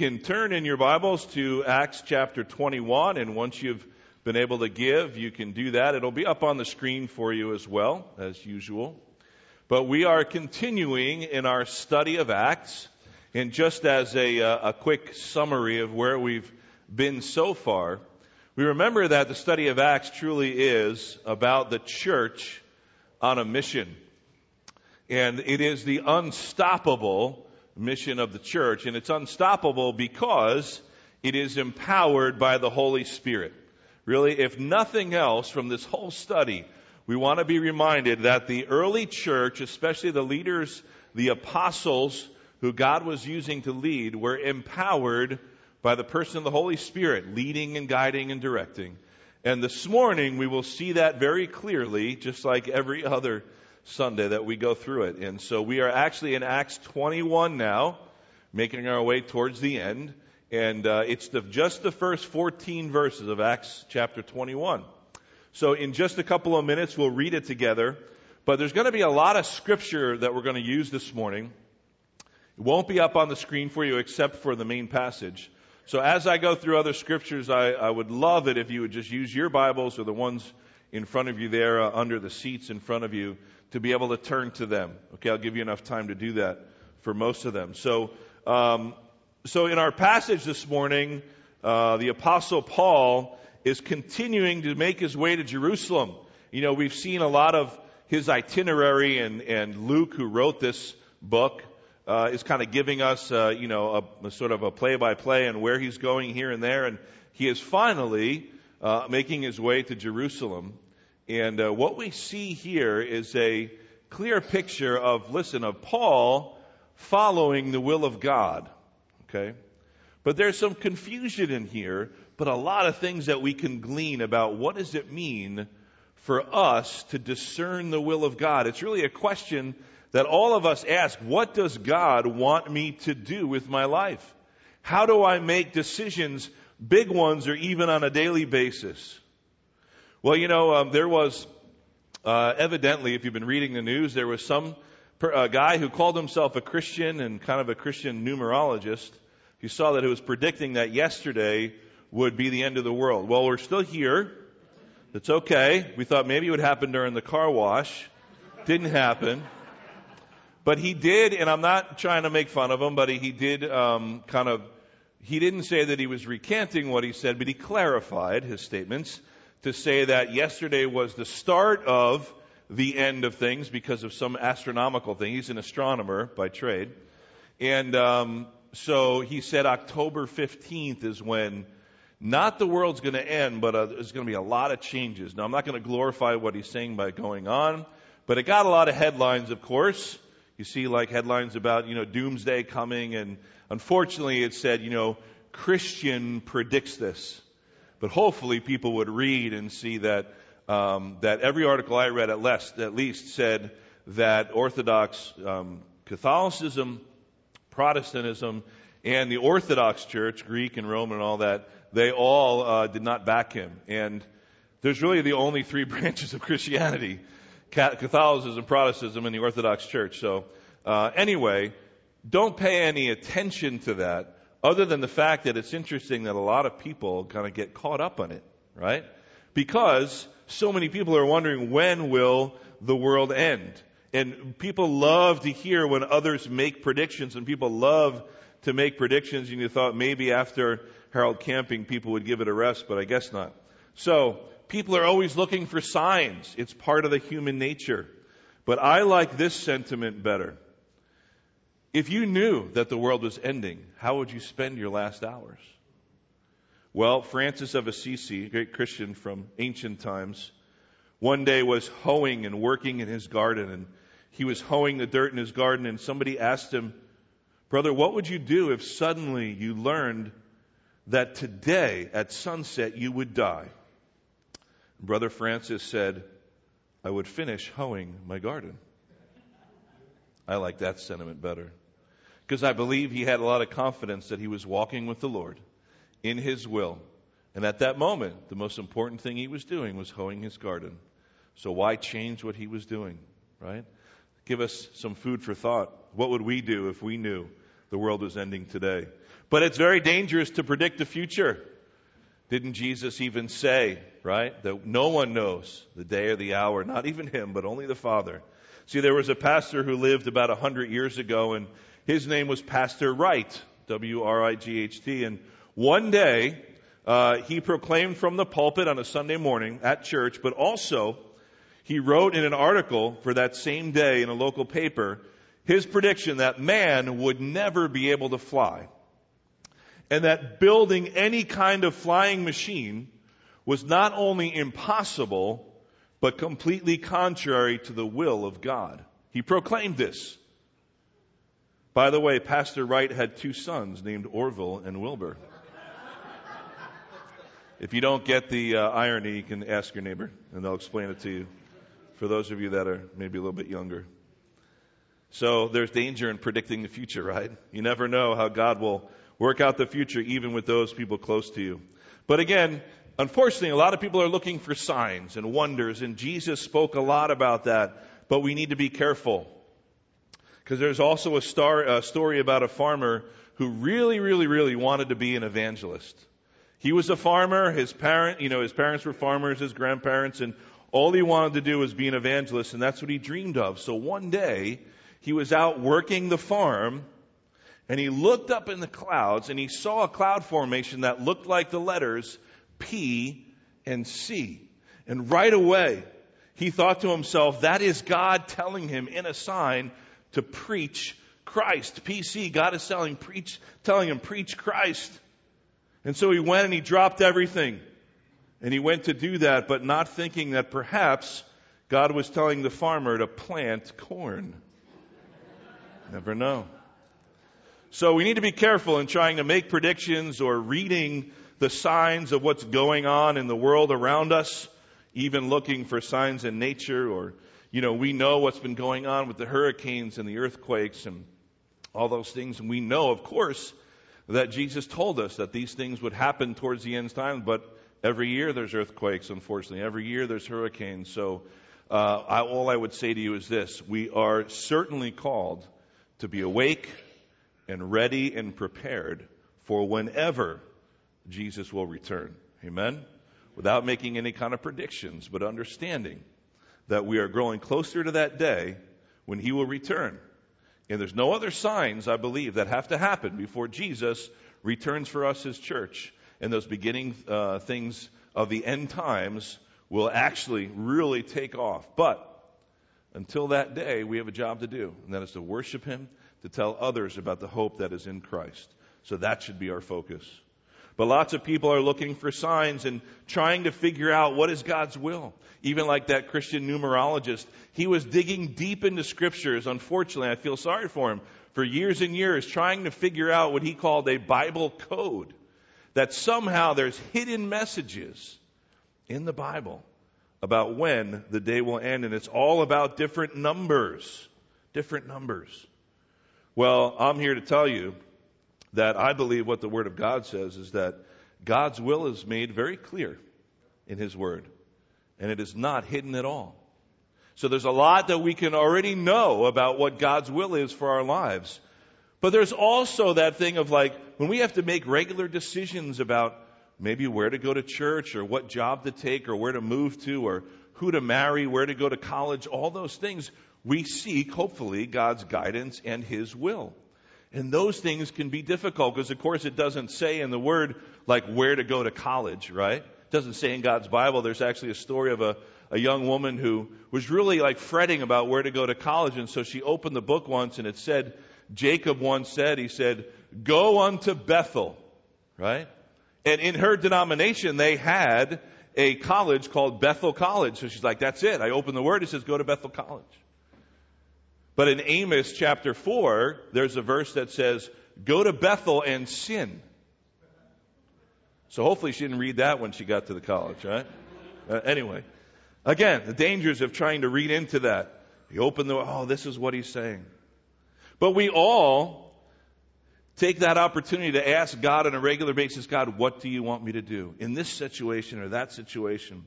can turn in your Bibles to Acts chapter 21, and once you've been able to give, you can do that. It'll be up on the screen for you as well, as usual. But we are continuing in our study of Acts, and just as a, uh, a quick summary of where we've been so far, we remember that the study of Acts truly is about the church on a mission. And it is the unstoppable mission of the church, and it's unstoppable because it is empowered by the Holy Spirit. Really, if nothing else from this whole study, we want to be reminded that the early church, especially the leaders, the apostles who God was using to lead, were empowered by the person of the Holy Spirit, leading and guiding and directing. And this morning we will see that very clearly, just like every other Sunday that we go through it. And so we are actually in Acts 21 now, making our way towards the end. And uh, it's the, just the first 14 verses of Acts chapter 21. So in just a couple of minutes, we'll read it together. But there's going to be a lot of scripture that we're going to use this morning. It won't be up on the screen for you except for the main passage. So as I go through other scriptures, I, I would love it if you would just use your Bibles or the ones in front of you there uh, under the seats in front of you to be able to turn to them. Okay, I'll give you enough time to do that for most of them. So, um, so in our passage this morning, uh, the apostle Paul is continuing to make his way to Jerusalem. You know, we've seen a lot of his itinerary and, and Luke, who wrote this book, uh, is kind of giving us, uh, you know, a, a, sort of a play-by-play and where he's going here and there, and he is finally uh, making his way to Jerusalem. And uh, what we see here is a clear picture of, listen, of Paul following the will of God. Okay? But there's some confusion in here, but a lot of things that we can glean about what does it mean for us to discern the will of God. It's really a question that all of us ask, what does God want me to do with my life? How do I make decisions, big ones or even on a daily basis? Well, you know, um, there was uh, evidently, if you've been reading the news, there was some per, uh, guy who called himself a Christian and kind of a Christian numerologist. You saw that he was predicting that yesterday would be the end of the world. Well, we're still here. It's okay. We thought maybe it would happen during the car wash. Didn't happen. But he did, and I'm not trying to make fun of him, but he did um, kind of. He didn't say that he was recanting what he said, but he clarified his statements to say that yesterday was the start of the end of things because of some astronomical thing. He's an astronomer by trade. And um, so he said October 15th is when not the world's going to end, but uh, there's going to be a lot of changes. Now, I'm not going to glorify what he's saying by going on, but it got a lot of headlines, of course. You see, like headlines about, you know, doomsday coming, and unfortunately it said, you know, Christian predicts this. But hopefully people would read and see that, um, that every article I read at least, at least said that Orthodox um, Catholicism, Protestantism, and the Orthodox Church, Greek and Roman and all that, they all uh, did not back him. And there's really the only three branches of Christianity Catholicism, Protestantism, and the Orthodox Church. So, uh, anyway, don't pay any attention to that other than the fact that it's interesting that a lot of people kind of get caught up on it, right? Because so many people are wondering when will the world end? And people love to hear when others make predictions, and people love to make predictions, and you thought maybe after Harold Camping people would give it a rest, but I guess not. So, people are always looking for signs. It's part of the human nature. But I like this sentiment better. If you knew that the world was ending, how would you spend your last hours? Well, Francis of Assisi, a great Christian from ancient times, one day was hoeing and working in his garden, and he was hoeing the dirt in his garden, and somebody asked him, Brother, what would you do if suddenly you learned that today at sunset you would die? Brother Francis said, I would finish hoeing my garden. I like that sentiment better because I believe he had a lot of confidence that he was walking with the Lord in his will. And at that moment, the most important thing he was doing was hoeing his garden. So why change what he was doing, right? Give us some food for thought. What would we do if we knew the world was ending today? But it's very dangerous to predict the future. Didn't Jesus even say, right, that no one knows the day or the hour, not even him, but only the Father? See, there was a pastor who lived about a hundred years ago, and his name was Pastor Wright, W-R-I-G-H-T, and one day, uh, he proclaimed from the pulpit on a Sunday morning at church, but also he wrote in an article for that same day in a local paper his prediction that man would never be able to fly. And that building any kind of flying machine was not only impossible, but completely contrary to the will of God. He proclaimed this. By the way, Pastor Wright had two sons named Orville and Wilbur. if you don't get the uh, irony, you can ask your neighbor and they'll explain it to you for those of you that are maybe a little bit younger. So there's danger in predicting the future, right? You never know how God will work out the future even with those people close to you. But again, unfortunately, a lot of people are looking for signs and wonders, and Jesus spoke a lot about that, but we need to be careful. Because there's also a, star, a story about a farmer who really, really, really wanted to be an evangelist. He was a farmer. His parent, you know, his parents were farmers, his grandparents, and all he wanted to do was be an evangelist, and that's what he dreamed of. So one day, he was out working the farm, and he looked up in the clouds, and he saw a cloud formation that looked like the letters P and C. And right away, he thought to himself, that is God telling him in a sign to preach Christ. PC, God is telling, preach, telling him, preach Christ. And so he went and he dropped everything. And he went to do that, but not thinking that perhaps God was telling the farmer to plant corn. Never know. So we need to be careful in trying to make predictions or reading the signs of what's going on in the world around us, even looking for signs in nature or you know, we know what's been going on with the hurricanes and the earthquakes and all those things. And we know, of course, that Jesus told us that these things would happen towards the end time, but every year there's earthquakes, unfortunately. Every year there's hurricanes. So, uh, I, all I would say to you is this. We are certainly called to be awake and ready and prepared for whenever Jesus will return. Amen? Without making any kind of predictions, but understanding that we are growing closer to that day when he will return. And there's no other signs, I believe, that have to happen before Jesus returns for us, his church. And those beginning uh, things of the end times will actually really take off. But until that day, we have a job to do, and that is to worship him, to tell others about the hope that is in Christ. So that should be our focus. But lots of people are looking for signs and trying to figure out what is God's will. Even like that Christian numerologist, he was digging deep into scriptures. Unfortunately, I feel sorry for him for years and years trying to figure out what he called a Bible code. That somehow there's hidden messages in the Bible about when the day will end and it's all about different numbers. Different numbers. Well, I'm here to tell you that I believe what the Word of God says is that God's will is made very clear in His Word, and it is not hidden at all. So there's a lot that we can already know about what God's will is for our lives. But there's also that thing of like, when we have to make regular decisions about maybe where to go to church or what job to take or where to move to or who to marry, where to go to college, all those things, we seek, hopefully, God's guidance and His will. And those things can be difficult because, of course, it doesn't say in the Word like where to go to college, right? It doesn't say in God's Bible. There's actually a story of a, a young woman who was really like fretting about where to go to college. And so she opened the book once and it said, Jacob once said, he said, go unto Bethel, right? And in her denomination, they had a college called Bethel College. So she's like, that's it. I open the Word. It says, go to Bethel College. But in Amos chapter 4, there's a verse that says, Go to Bethel and sin. So hopefully she didn't read that when she got to the college, right? Uh, anyway, again, the dangers of trying to read into that. You open the, oh, this is what he's saying. But we all take that opportunity to ask God on a regular basis, God, what do you want me to do in this situation or that situation?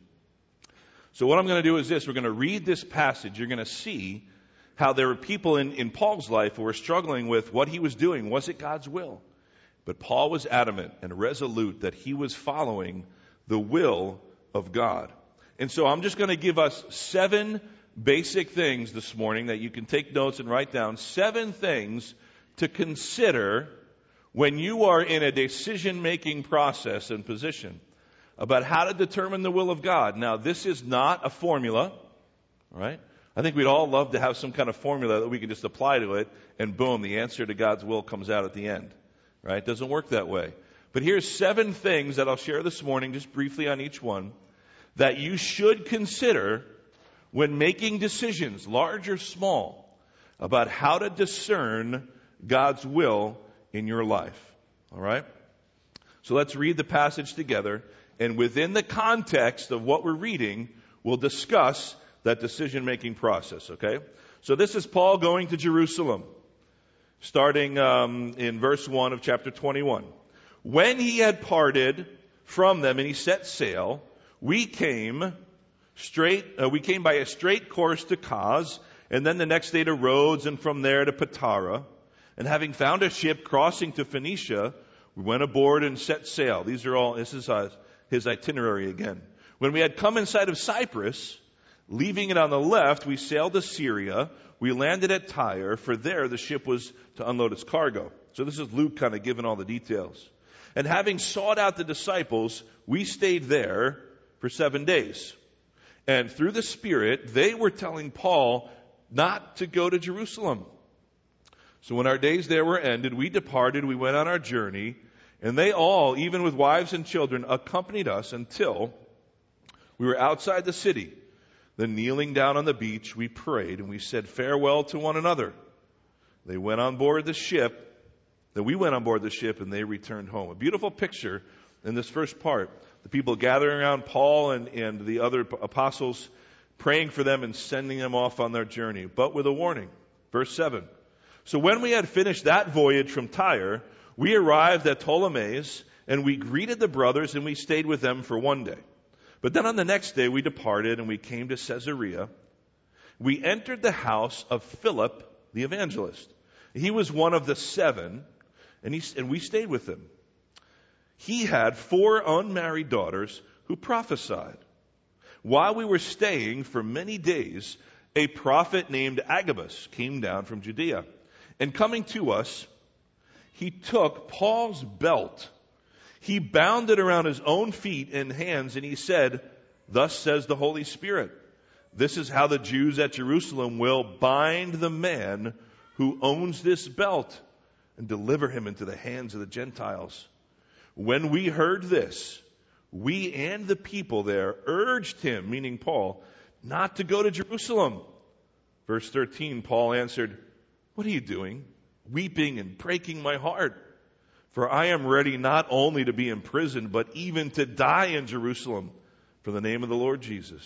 So what I'm going to do is this. We're going to read this passage. You're going to see how there were people in, in Paul's life who were struggling with what he was doing. Was it God's will? But Paul was adamant and resolute that he was following the will of God. And so I'm just going to give us seven basic things this morning that you can take notes and write down. Seven things to consider when you are in a decision making process and position about how to determine the will of God. Now, this is not a formula, right? I think we'd all love to have some kind of formula that we can just apply to it and boom, the answer to God's will comes out at the end, right? It doesn't work that way. But here's seven things that I'll share this morning, just briefly on each one, that you should consider when making decisions, large or small, about how to discern God's will in your life. All right? So let's read the passage together, and within the context of what we're reading, we'll discuss that decision making process, okay? So this is Paul going to Jerusalem, starting um, in verse 1 of chapter 21. When he had parted from them and he set sail, we came straight, uh, we came by a straight course to Cos, and then the next day to Rhodes, and from there to Patara. And having found a ship crossing to Phoenicia, we went aboard and set sail. These are all, this is uh, his itinerary again. When we had come in sight of Cyprus, leaving it on the left, we sailed to Syria. We landed at Tyre, for there the ship was to unload its cargo. So this is Luke kind of giving all the details. And having sought out the disciples, we stayed there for seven days. And through the Spirit, they were telling Paul not to go to Jerusalem. So when our days there were ended, we departed, we went on our journey, and they all, even with wives and children, accompanied us until we were outside the city. Then kneeling down on the beach, we prayed and we said farewell to one another. They went on board the ship, then we went on board the ship and they returned home. A beautiful picture in this first part the people gathering around Paul and, and the other apostles, praying for them and sending them off on their journey, but with a warning. Verse 7. So when we had finished that voyage from Tyre, we arrived at Ptolemais, and we greeted the brothers, and we stayed with them for one day. But then on the next day we departed, and we came to Caesarea. We entered the house of Philip the evangelist. He was one of the seven, and, he, and we stayed with him he had four unmarried daughters who prophesied. While we were staying for many days, a prophet named Agabus came down from Judea. And coming to us, he took Paul's belt. He bound it around his own feet and hands, and he said, Thus says the Holy Spirit. This is how the Jews at Jerusalem will bind the man who owns this belt and deliver him into the hands of the Gentiles. When we heard this, we and the people there urged him, meaning Paul, not to go to Jerusalem. Verse 13, Paul answered, What are you doing? Weeping and breaking my heart. For I am ready not only to be imprisoned, but even to die in Jerusalem for the name of the Lord Jesus.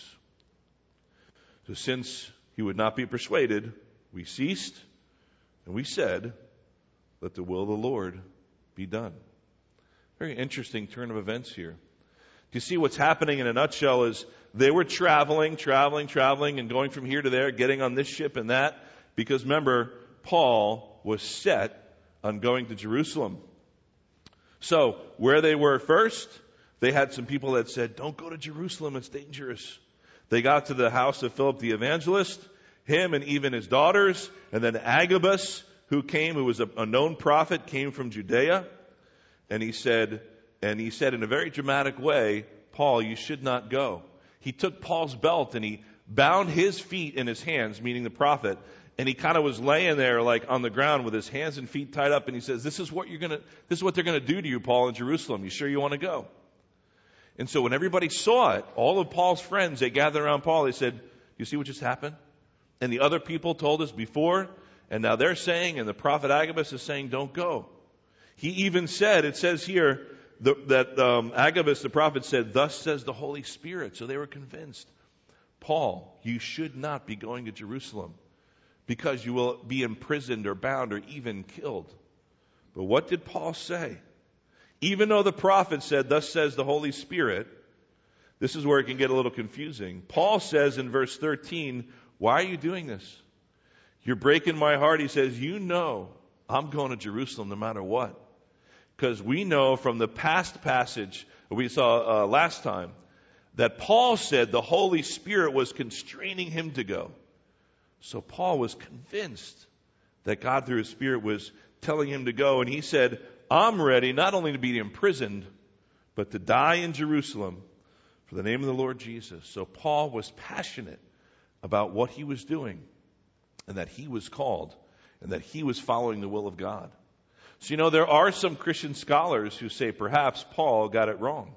So since he would not be persuaded, we ceased and we said, Let the will of the Lord be done. Very interesting turn of events here. You see what's happening in a nutshell is they were traveling, traveling, traveling, and going from here to there, getting on this ship and that, because remember, Paul was set on going to Jerusalem. So, where they were first, they had some people that said, Don't go to Jerusalem, it's dangerous. They got to the house of Philip the evangelist, him and even his daughters, and then Agabus, who came, who was a, a known prophet, came from Judea and he said, and he said in a very dramatic way, Paul, you should not go. He took Paul's belt and he bound his feet in his hands, meaning the prophet, and he kind of was laying there like on the ground with his hands and feet tied up and he says, this is what you're gonna, this is what they're gonna do to you, Paul, in Jerusalem. You sure you want to go? And so when everybody saw it, all of Paul's friends, they gathered around Paul, they said, you see what just happened? And the other people told us before, and now they're saying, and the prophet Agabus is saying, don't go. He even said, it says here, the, that um, Agabus the prophet said, Thus says the Holy Spirit. So they were convinced. Paul, you should not be going to Jerusalem because you will be imprisoned or bound or even killed. But what did Paul say? Even though the prophet said, Thus says the Holy Spirit, this is where it can get a little confusing. Paul says in verse 13, Why are you doing this? You're breaking my heart. He says, You know I'm going to Jerusalem no matter what. Because we know from the past passage we saw uh, last time that Paul said the Holy Spirit was constraining him to go. So Paul was convinced that God through his Spirit was telling him to go. And he said, I'm ready not only to be imprisoned, but to die in Jerusalem for the name of the Lord Jesus. So Paul was passionate about what he was doing and that he was called and that he was following the will of God. So, you know, there are some Christian scholars who say perhaps Paul got it wrong.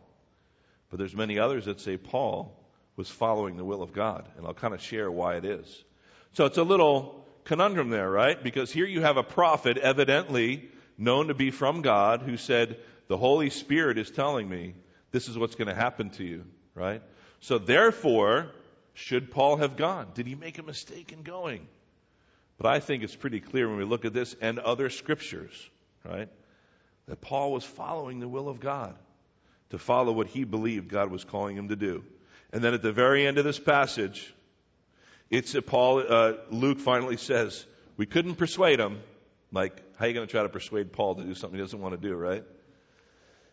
But there's many others that say Paul was following the will of God. And I'll kind of share why it is. So it's a little conundrum there, right? Because here you have a prophet evidently known to be from God who said, the Holy Spirit is telling me this is what's going to happen to you, right? So therefore, should Paul have gone? Did he make a mistake in going? But I think it's pretty clear when we look at this and other scriptures, right? That Paul was following the will of God to follow what he believed God was calling him to do. And then at the very end of this passage, it's a Paul, uh, Luke finally says, we couldn't persuade him. Like, how are you going to try to persuade Paul to do something he doesn't want to do, right?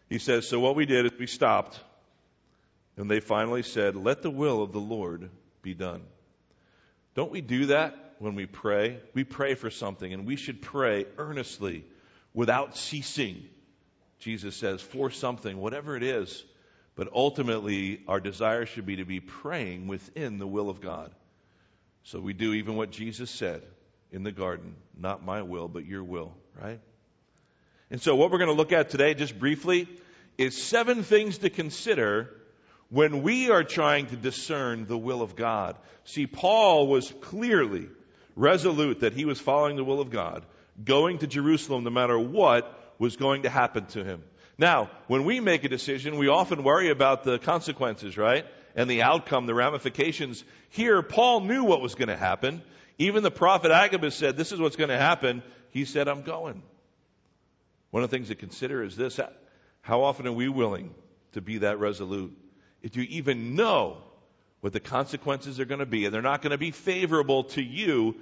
He says, so what we did is we stopped and they finally said, let the will of the Lord be done. Don't we do that when we pray? We pray for something and we should pray earnestly without ceasing. Jesus says, for something, whatever it is. But ultimately, our desire should be to be praying within the will of God. So we do even what Jesus said in the garden not my will, but your will, right? And so, what we're going to look at today, just briefly, is seven things to consider when we are trying to discern the will of God. See, Paul was clearly resolute that he was following the will of God, going to Jerusalem no matter what was going to happen to him. Now, when we make a decision, we often worry about the consequences, right? And the outcome, the ramifications. Here, Paul knew what was going to happen. Even the prophet Agabus said, This is what's going to happen. He said, I'm going. One of the things to consider is this how often are we willing to be that resolute? If you even know what the consequences are going to be, and they're not going to be favorable to you,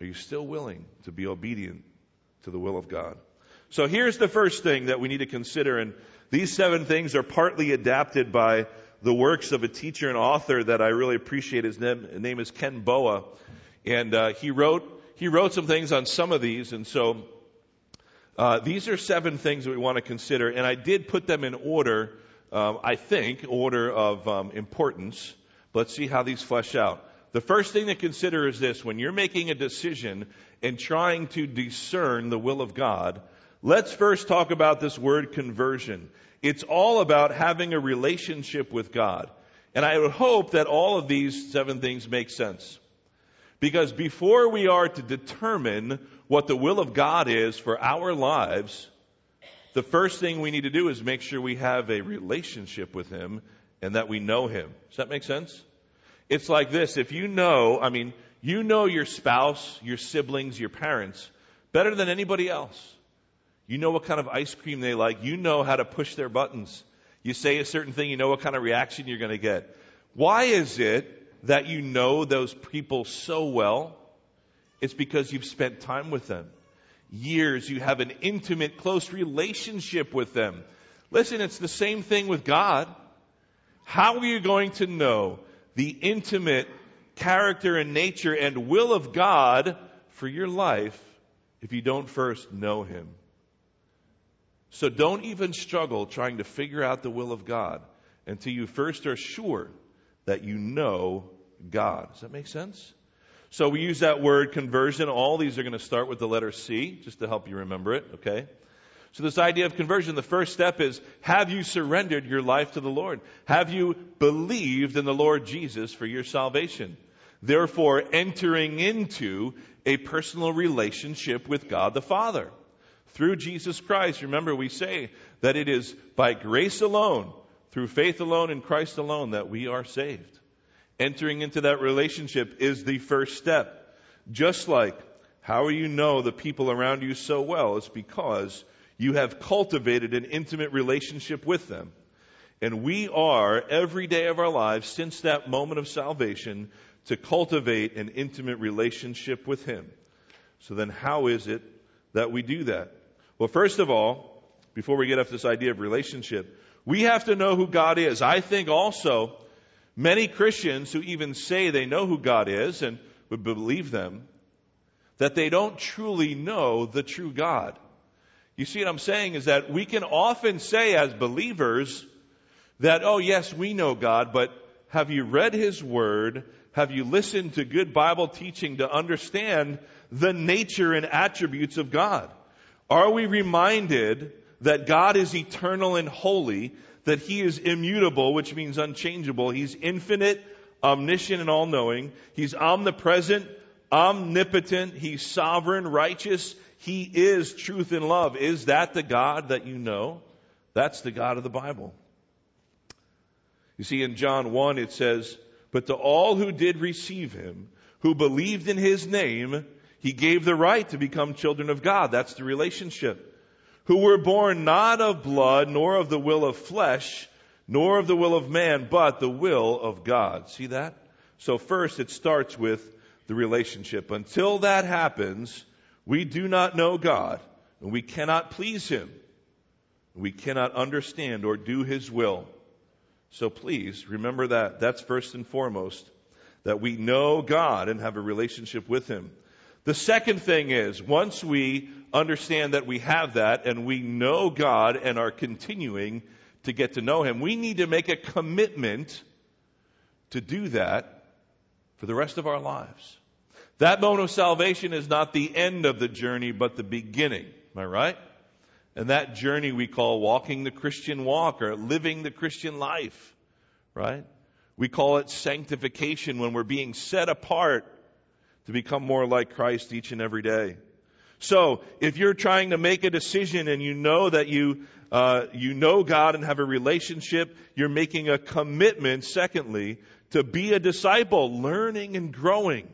are you still willing to be obedient to the will of God? So here's the first thing that we need to consider, and these seven things are partly adapted by the works of a teacher and author that I really appreciate. His name, his name is Ken Boa, and uh, he wrote he wrote some things on some of these, and so uh, these are seven things that we want to consider, and I did put them in order. Um, I think order of um, importance. Let's see how these flesh out. The first thing to consider is this: when you're making a decision and trying to discern the will of God, Let's first talk about this word conversion. It's all about having a relationship with God. And I would hope that all of these seven things make sense. Because before we are to determine what the will of God is for our lives, the first thing we need to do is make sure we have a relationship with Him and that we know Him. Does that make sense? It's like this. If you know, I mean, you know your spouse, your siblings, your parents better than anybody else. You know what kind of ice cream they like. You know how to push their buttons. You say a certain thing, you know what kind of reaction you're going to get. Why is it that you know those people so well? It's because you've spent time with them. Years, you have an intimate, close relationship with them. Listen, it's the same thing with God. How are you going to know the intimate character and nature and will of God for your life if you don't first know Him? So don't even struggle trying to figure out the will of God until you first are sure that you know God. Does that make sense? So we use that word conversion. All these are going to start with the letter C, just to help you remember it, okay? So this idea of conversion, the first step is, have you surrendered your life to the Lord? Have you believed in the Lord Jesus for your salvation? Therefore, entering into a personal relationship with God the Father through Jesus Christ. Remember, we say that it is by grace alone, through faith alone in Christ alone, that we are saved. Entering into that relationship is the first step. Just like how you know the people around you so well is because you have cultivated an intimate relationship with them. And we are, every day of our lives, since that moment of salvation, to cultivate an intimate relationship with Him. So then, how is it that we do that? Well, first of all, before we get off this idea of relationship, we have to know who God is. I think also many Christians who even say they know who God is and would believe them, that they don't truly know the true God. You see what I'm saying is that we can often say as believers that, oh yes, we know God, but have you read His Word? Have you listened to good Bible teaching to understand the nature and attributes of God? Are we reminded that God is eternal and holy, that He is immutable, which means unchangeable. He's infinite, omniscient, and all knowing. He's omnipresent, omnipotent. He's sovereign, righteous. He is truth and love. Is that the God that you know? That's the God of the Bible. You see, in John 1, it says, But to all who did receive him, who believed in his name, he gave the right to become children of God. That's the relationship who were born not of blood, nor of the will of flesh, nor of the will of man, but the will of God. See that? So first it starts with the relationship. Until that happens, we do not know God, and we cannot please Him. We cannot understand or do His will. So please remember that. That's first and foremost, that we know God and have a relationship with Him. The second thing is, once we understand that we have that and we know God and are continuing to get to know Him, we need to make a commitment to do that for the rest of our lives. That moment of salvation is not the end of the journey, but the beginning. Am I right? And that journey we call walking the Christian walk or living the Christian life. Right? We call it sanctification when we're being set apart to become more like Christ each and every day. So, if you're trying to make a decision and you know that you uh, you know God and have a relationship, you're making a commitment. Secondly, to be a disciple, learning and growing,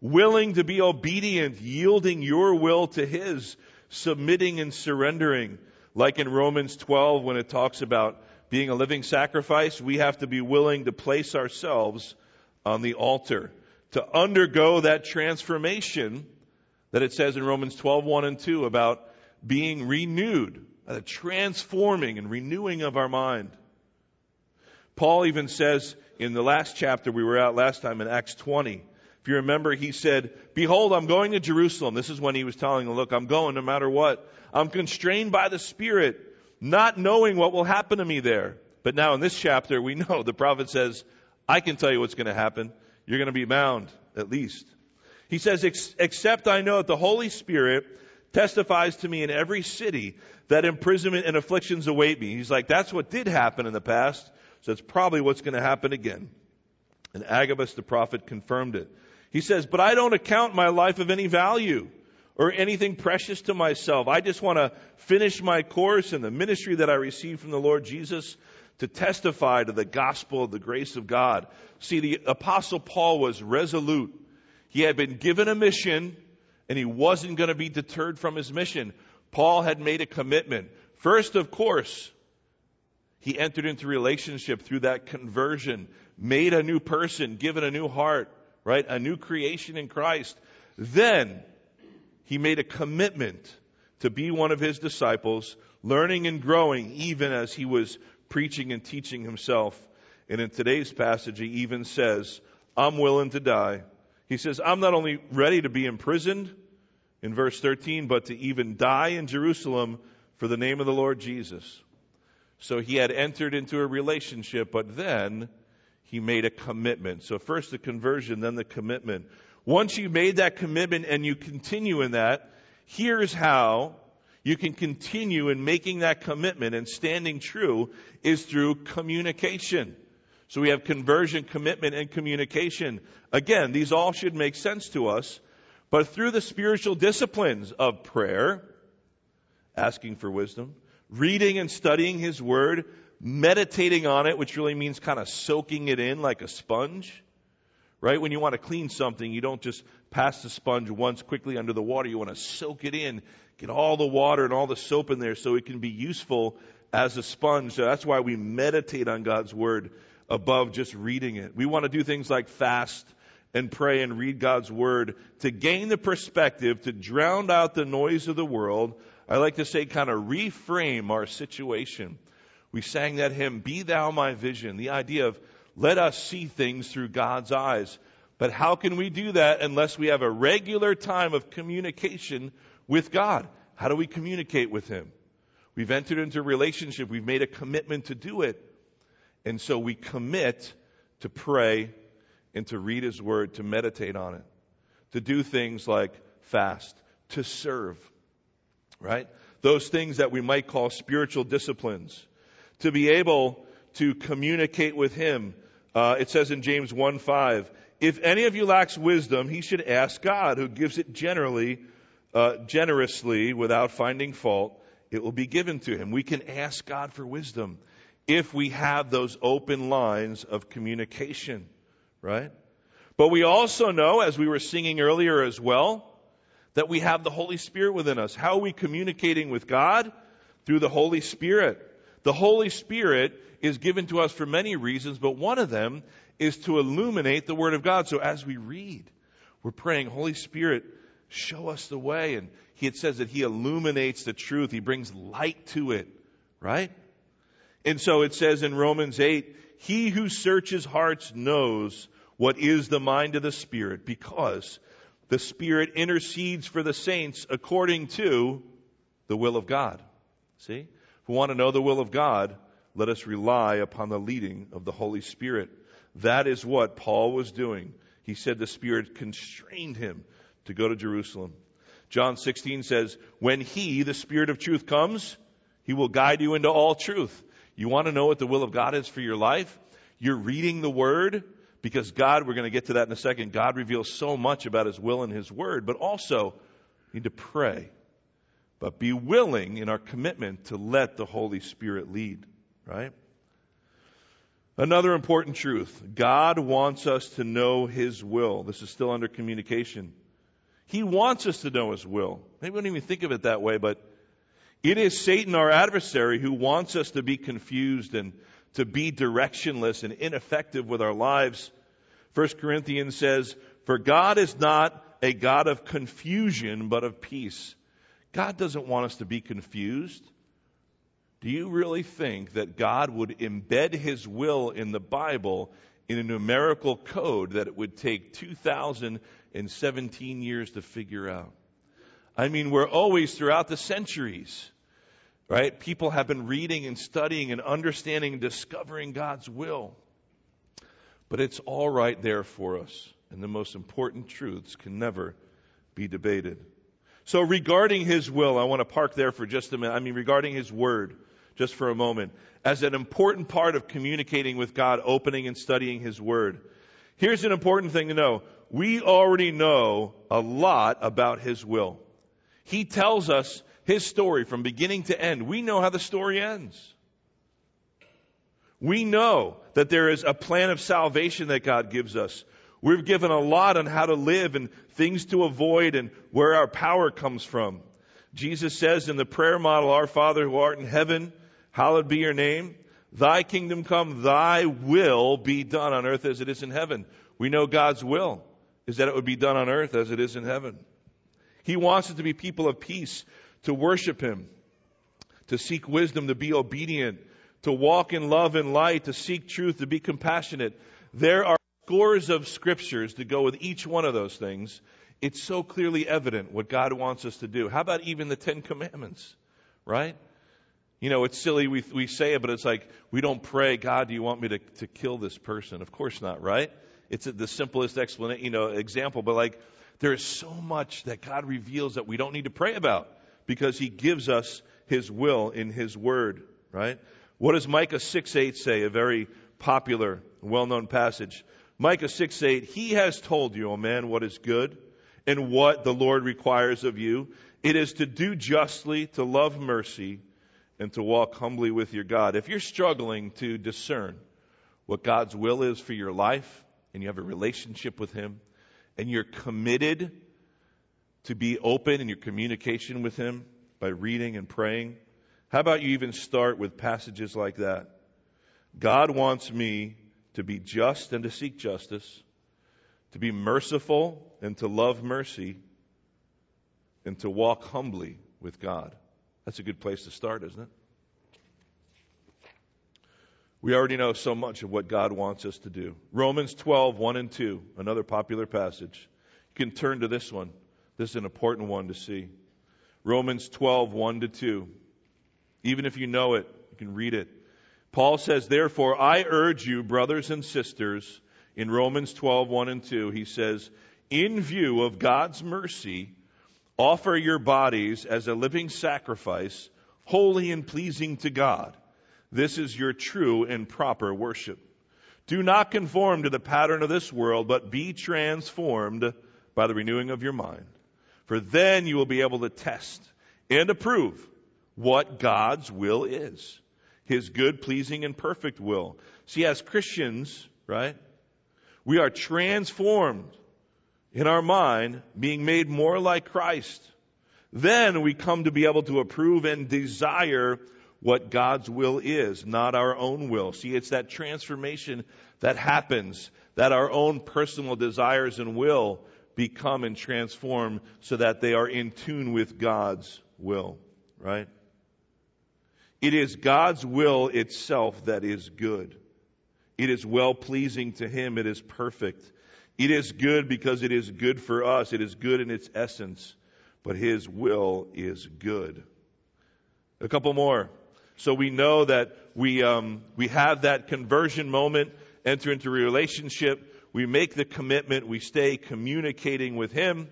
willing to be obedient, yielding your will to His, submitting and surrendering. Like in Romans 12, when it talks about being a living sacrifice, we have to be willing to place ourselves on the altar to undergo that transformation that it says in Romans 12, 1 and 2 about being renewed, the transforming and renewing of our mind. Paul even says in the last chapter we were at last time in Acts 20, if you remember, he said, Behold, I'm going to Jerusalem. This is when he was telling them, Look, I'm going no matter what. I'm constrained by the Spirit, not knowing what will happen to me there. But now in this chapter, we know the prophet says, I can tell you what's going to happen. You're going to be bound, at least. He says, except I know that the Holy Spirit testifies to me in every city that imprisonment and afflictions await me. He's like, that's what did happen in the past, so it's probably what's going to happen again. And Agabus the prophet confirmed it. He says, but I don't account my life of any value or anything precious to myself. I just want to finish my course in the ministry that I received from the Lord Jesus to testify to the gospel of the grace of God. See, the apostle Paul was resolute he had been given a mission and he wasn't going to be deterred from his mission. Paul had made a commitment. First, of course, he entered into relationship through that conversion, made a new person, given a new heart, right? A new creation in Christ. Then he made a commitment to be one of his disciples, learning and growing even as he was preaching and teaching himself. And in today's passage, he even says, I'm willing to die he says, I'm not only ready to be imprisoned in verse 13, but to even die in Jerusalem for the name of the Lord Jesus. So he had entered into a relationship, but then he made a commitment. So first the conversion, then the commitment. Once you made that commitment and you continue in that, here's how you can continue in making that commitment and standing true is through communication. So we have conversion, commitment, and communication. Again, these all should make sense to us, but through the spiritual disciplines of prayer, asking for wisdom, reading and studying His Word, meditating on it, which really means kind of soaking it in like a sponge. Right? When you want to clean something, you don't just pass the sponge once quickly under the water. You want to soak it in, get all the water and all the soap in there so it can be useful as a sponge. So that's why we meditate on God's Word above just reading it. We want to do things like fast and pray and read God's Word to gain the perspective, to drown out the noise of the world, I like to say kind of reframe our situation. We sang that hymn, Be Thou My Vision, the idea of let us see things through God's eyes. But how can we do that unless we have a regular time of communication with God? How do we communicate with Him? We've entered into a relationship. We've made a commitment to do it. And so we commit to pray and to read His Word, to meditate on it, to do things like fast, to serve, right? Those things that we might call spiritual disciplines. To be able to communicate with Him. Uh, it says in James 1 5, if any of you lacks wisdom, he should ask God, who gives it generally, uh, generously, without finding fault. It will be given to him. We can ask God for wisdom if we have those open lines of communication, right? But we also know, as we were singing earlier as well, that we have the Holy Spirit within us. How are we communicating with God? Through the Holy Spirit. The Holy Spirit is given to us for many reasons, but one of them is to illuminate the Word of God. So as we read, we're praying, Holy Spirit, show us the way. And he, it says that He illuminates the truth. He brings light to it, right? And so it says in Romans 8, He who searches hearts knows what is the mind of the Spirit because the Spirit intercedes for the saints according to the will of God. See? We want to know the will of God, let us rely upon the leading of the Holy Spirit. That is what Paul was doing. He said the Spirit constrained him to go to Jerusalem. John 16 says, When He, the Spirit of truth, comes, He will guide you into all truth. You want to know what the will of God is for your life? You're reading the Word because God, we're going to get to that in a second, God reveals so much about His will in His Word, but also you need to pray. But be willing in our commitment to let the Holy Spirit lead, right? Another important truth God wants us to know His will. This is still under communication. He wants us to know His will. Maybe we don't even think of it that way, but it is Satan, our adversary, who wants us to be confused and to be directionless and ineffective with our lives. 1 Corinthians says, For God is not a God of confusion, but of peace. God doesn't want us to be confused. Do you really think that God would embed His will in the Bible in a numerical code that it would take 2,017 years to figure out? I mean, we're always throughout the centuries, right? People have been reading and studying and understanding and discovering God's will. But it's all right there for us. And the most important truths can never be debated. So regarding His will, I want to park there for just a minute. I mean, regarding His word, just for a moment, as an important part of communicating with God, opening and studying His Word. Here's an important thing to know. We already know a lot about His will. He tells us His story from beginning to end. We know how the story ends. We know that there is a plan of salvation that God gives us. We're given a lot on how to live and things to avoid and where our power comes from. Jesus says in the prayer model, Our Father who art in heaven, Hallowed be your name. Thy kingdom come, thy will be done on earth as it is in heaven. We know God's will is that it would be done on earth as it is in heaven. He wants us to be people of peace, to worship Him, to seek wisdom, to be obedient, to walk in love and light, to seek truth, to be compassionate. There are scores of scriptures to go with each one of those things. It's so clearly evident what God wants us to do. How about even the Ten Commandments, right? You know, it's silly we, we say it, but it's like we don't pray, God, do you want me to, to kill this person? Of course not, right? It's the simplest explanation, you know, example, but like there is so much that God reveals that we don't need to pray about because He gives us His will in His Word, right? What does Micah 6 8 say? A very popular, well known passage. Micah 6 8, He has told you, O man, what is good and what the Lord requires of you. It is to do justly, to love mercy, and to walk humbly with your God. If you're struggling to discern what God's will is for your life and you have a relationship with Him and you're committed to be open in your communication with Him by reading and praying, how about you even start with passages like that? God wants me to be just and to seek justice, to be merciful and to love mercy, and to walk humbly with God. That's a good place to start, isn't it? We already know so much of what God wants us to do. Romans 12, 1 and 2, another popular passage. You can turn to this one. This is an important one to see. Romans 12, 1 to 2. Even if you know it, you can read it. Paul says, Therefore, I urge you, brothers and sisters, in Romans 12, 1 and 2, he says, In view of God's mercy, offer your bodies as a living sacrifice, holy and pleasing to God. This is your true and proper worship. Do not conform to the pattern of this world, but be transformed by the renewing of your mind. For then you will be able to test and approve what God's will is. His good, pleasing, and perfect will. See, as Christians, right, we are transformed in our mind, being made more like Christ. Then we come to be able to approve and desire what God's will is, not our own will. See, it's that transformation that happens, that our own personal desires and will become and transform so that they are in tune with God's will, right? It is God's will itself that is good. It is well pleasing to Him. It is perfect. It is good because it is good for us. It is good in its essence, but His will is good. A couple more. So we know that we, um, we have that conversion moment, enter into a relationship, we make the commitment, we stay communicating with Him,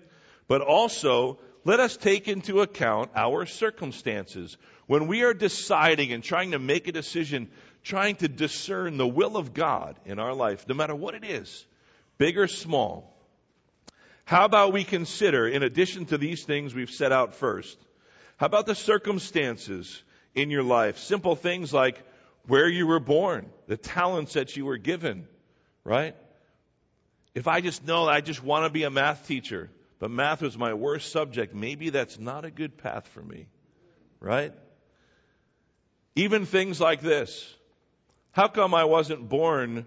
but also let us take into account our circumstances. When we are deciding and trying to make a decision, trying to discern the will of God in our life, no matter what it is, big or small, how about we consider, in addition to these things we've set out first, how about the circumstances in your life? Simple things like where you were born, the talents that you were given, right? If I just know I just want to be a math teacher, but math was my worst subject, maybe that's not a good path for me, right? Even things like this. How come I wasn't born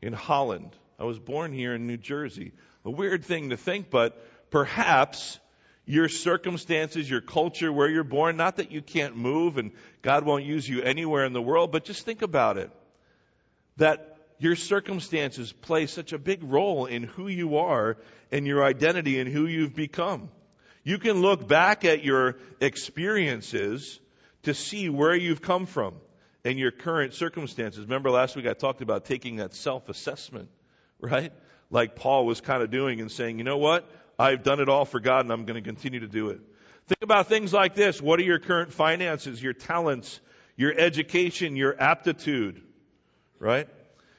in Holland? I was born here in New Jersey. A weird thing to think, but perhaps your circumstances, your culture, where you're born, not that you can't move and God won't use you anywhere in the world, but just think about it. That your circumstances play such a big role in who you are and your identity and who you've become. You can look back at your experiences to see where you've come from and your current circumstances. Remember last week I talked about taking that self-assessment, right? Like Paul was kind of doing and saying, you know what? I've done it all for God and I'm going to continue to do it. Think about things like this. What are your current finances, your talents, your education, your aptitude, right?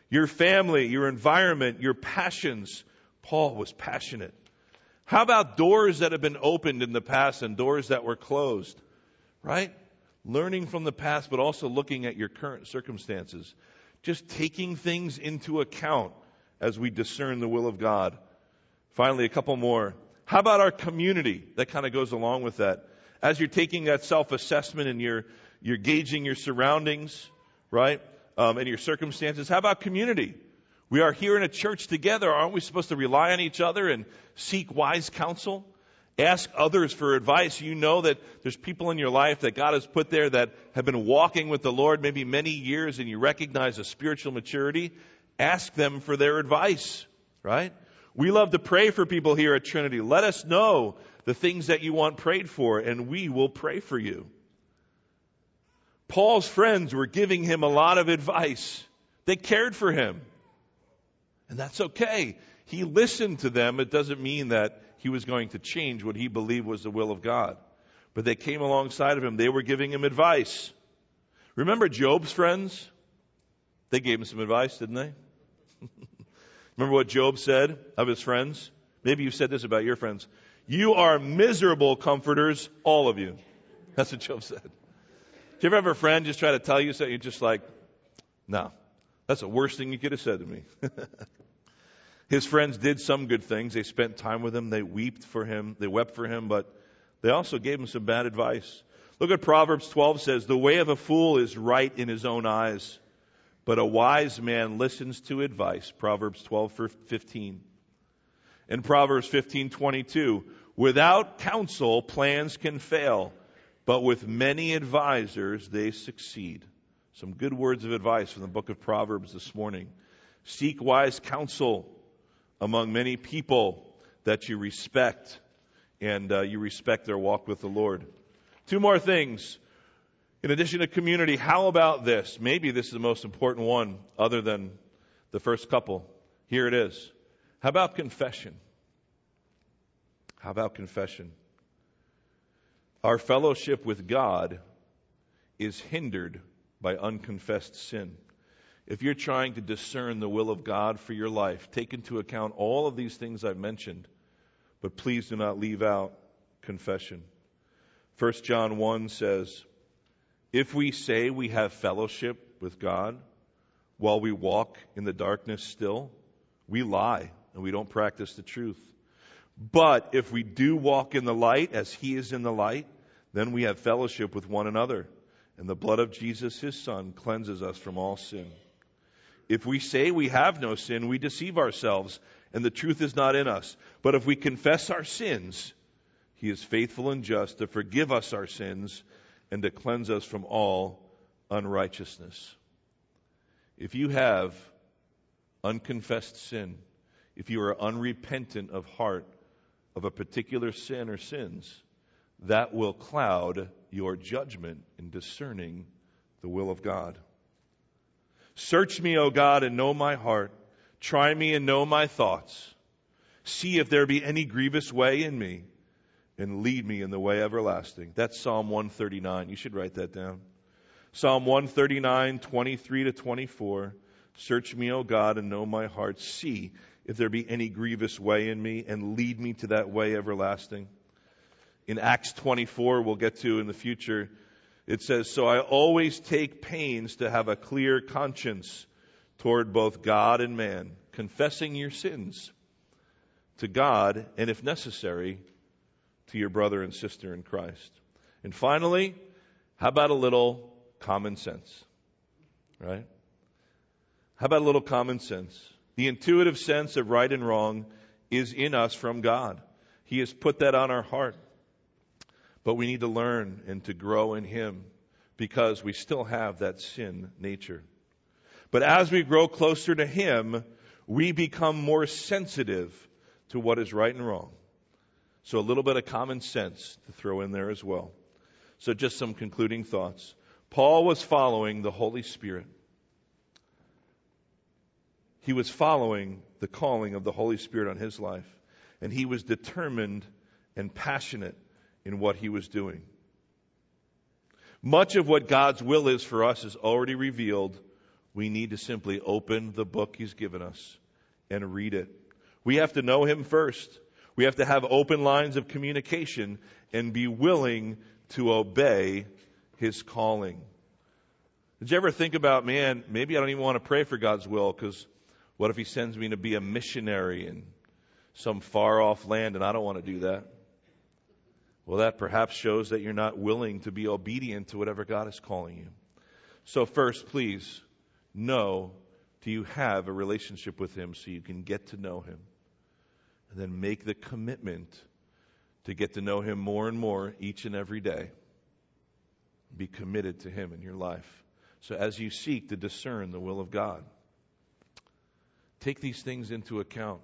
Your family, your environment, your passions. Paul was passionate. How about doors that have been opened in the past and doors that were closed, right? Learning from the past, but also looking at your current circumstances. Just taking things into account as we discern the will of God. Finally, a couple more. How about our community? That kind of goes along with that. As you're taking that self-assessment and you're, you're gauging your surroundings, right? Um, and your circumstances. How about community? We are here in a church together. Aren't we supposed to rely on each other and seek wise counsel? Ask others for advice. You know that there's people in your life that God has put there that have been walking with the Lord maybe many years and you recognize a spiritual maturity. Ask them for their advice, right? We love to pray for people here at Trinity. Let us know the things that you want prayed for and we will pray for you. Paul's friends were giving him a lot of advice. They cared for him. And that's okay. He listened to them. It doesn't mean that he was going to change what he believed was the will of God. But they came alongside of him. They were giving him advice. Remember Job's friends? They gave him some advice, didn't they? Remember what Job said of his friends? Maybe you've said this about your friends. You are miserable comforters, all of you. That's what Job said. Do you ever have a friend just try to tell you something? You're just like, no, that's the worst thing you could have said to me. His friends did some good things. They spent time with him. They wept for him. They wept for him, but they also gave him some bad advice. Look at Proverbs 12 says, the way of a fool is right in his own eyes, but a wise man listens to advice. Proverbs 12, 15. In Proverbs 15, 22, without counsel, plans can fail, but with many advisers they succeed. Some good words of advice from the book of Proverbs this morning. Seek wise counsel among many people that you respect and uh, you respect their walk with the Lord. Two more things. In addition to community, how about this? Maybe this is the most important one other than the first couple. Here it is. How about confession? How about confession? Our fellowship with God is hindered by unconfessed sin. If you're trying to discern the will of God for your life, take into account all of these things I've mentioned, but please do not leave out confession. 1 John 1 says, If we say we have fellowship with God while we walk in the darkness still, we lie and we don't practice the truth. But if we do walk in the light as he is in the light, then we have fellowship with one another. And the blood of Jesus, his son, cleanses us from all sin. If we say we have no sin, we deceive ourselves, and the truth is not in us. But if we confess our sins, he is faithful and just to forgive us our sins and to cleanse us from all unrighteousness. If you have unconfessed sin, if you are unrepentant of heart, of a particular sin or sins, that will cloud your judgment in discerning the will of God. Search me, O God, and know my heart. Try me and know my thoughts. See if there be any grievous way in me, and lead me in the way everlasting. That's Psalm 139. You should write that down. Psalm 139, 23 to 24. Search me, O God, and know my heart. See if there be any grievous way in me, and lead me to that way everlasting. In Acts 24, we'll get to in the future, it says, So I always take pains to have a clear conscience toward both God and man, confessing your sins to God, and if necessary, to your brother and sister in Christ. And finally, how about a little common sense? Right? How about a little common sense? The intuitive sense of right and wrong is in us from God. He has put that on our heart. But we need to learn and to grow in Him because we still have that sin nature. But as we grow closer to Him, we become more sensitive to what is right and wrong. So a little bit of common sense to throw in there as well. So just some concluding thoughts. Paul was following the Holy Spirit he was following the calling of the Holy Spirit on his life. And he was determined and passionate in what he was doing. Much of what God's will is for us is already revealed. We need to simply open the book he's given us and read it. We have to know him first. We have to have open lines of communication and be willing to obey his calling. Did you ever think about, man, maybe I don't even want to pray for God's will because what if he sends me to be a missionary in some far off land and I don't want to do that? Well, that perhaps shows that you're not willing to be obedient to whatever God is calling you. So, first, please know do you have a relationship with Him so you can get to know Him? And then make the commitment to get to know Him more and more each and every day. Be committed to Him in your life. So, as you seek to discern the will of God, Take these things into account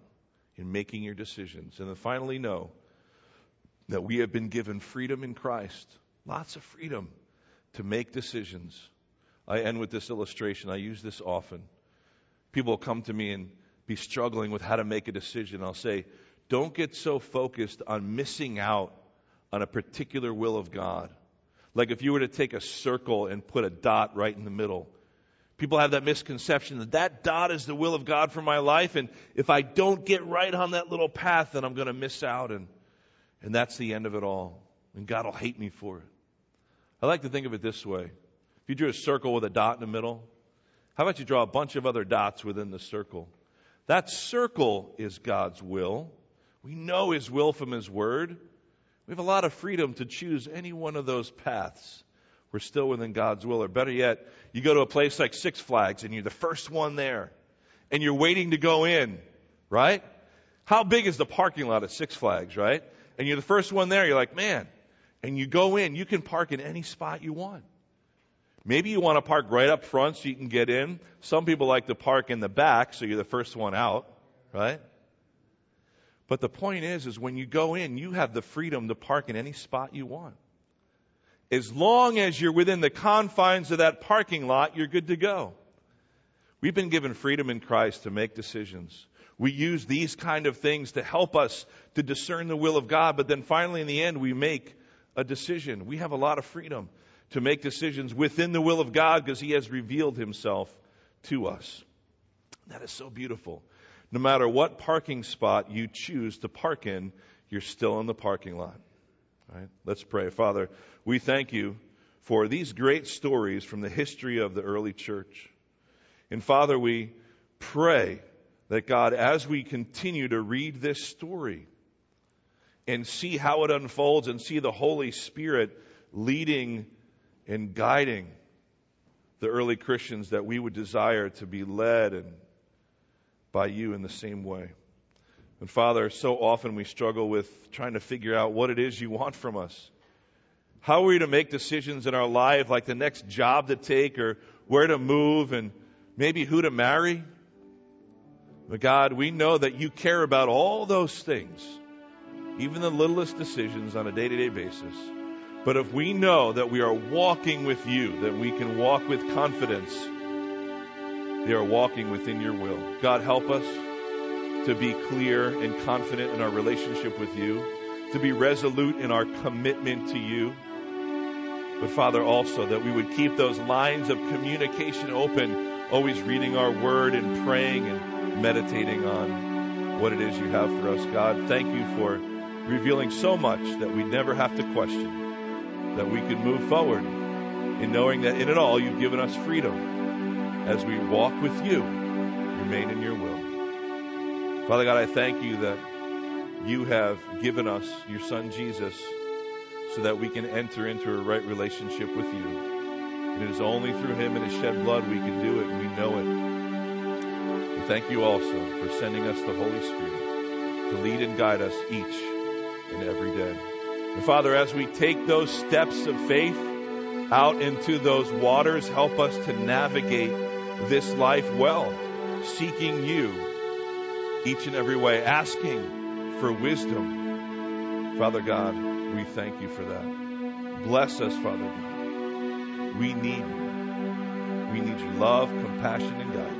in making your decisions. And then finally, know that we have been given freedom in Christ, lots of freedom to make decisions. I end with this illustration. I use this often. People will come to me and be struggling with how to make a decision. I'll say, don't get so focused on missing out on a particular will of God. Like if you were to take a circle and put a dot right in the middle, People have that misconception that that dot is the will of God for my life, and if I don't get right on that little path, then I'm going to miss out, and, and that's the end of it all. And God will hate me for it. I like to think of it this way. If you drew a circle with a dot in the middle, how about you draw a bunch of other dots within the circle? That circle is God's will. We know His will from His Word. We have a lot of freedom to choose any one of those paths we're still within God's will. Or better yet, you go to a place like Six Flags and you're the first one there and you're waiting to go in, right? How big is the parking lot at Six Flags, right? And you're the first one there. You're like, man. and you go in, you can park in any spot you want. Maybe you want to park right up front so you can get in. Some people like to park in the back so you're the first one out, right? But the point is, is when you go in, you have the freedom to park in any spot you want. As long as you're within the confines of that parking lot, you're good to go. We've been given freedom in Christ to make decisions. We use these kind of things to help us to discern the will of God, but then finally in the end we make a decision. We have a lot of freedom to make decisions within the will of God because He has revealed Himself to us. That is so beautiful. No matter what parking spot you choose to park in, you're still in the parking lot. All right? Let's pray. Father, we thank you for these great stories from the history of the early church. And Father, we pray that God, as we continue to read this story and see how it unfolds and see the Holy Spirit leading and guiding the early Christians, that we would desire to be led and by you in the same way. And Father, so often we struggle with trying to figure out what it is you want from us. How are we to make decisions in our life, like the next job to take or where to move and maybe who to marry? But God, we know that you care about all those things, even the littlest decisions on a day to day basis. But if we know that we are walking with you, that we can walk with confidence, they are walking within your will. God, help us to be clear and confident in our relationship with you, to be resolute in our commitment to you. But Father, also that we would keep those lines of communication open, always reading our word and praying and meditating on what it is you have for us. God, thank you for revealing so much that we never have to question, that we can move forward in knowing that in it all you've given us freedom as we walk with you, remain in your will. Father God, I thank you that you have given us your son Jesus so that we can enter into a right relationship with you. It is only through him and his shed blood we can do it. We know it. Thank you also for sending us the Holy Spirit to lead and guide us each and every day. And Father, as we take those steps of faith out into those waters, help us to navigate this life well, seeking you each and every way, asking for wisdom. Father God, we thank you for that. Bless us, Father God. We need you. We need your love, compassion, and guidance.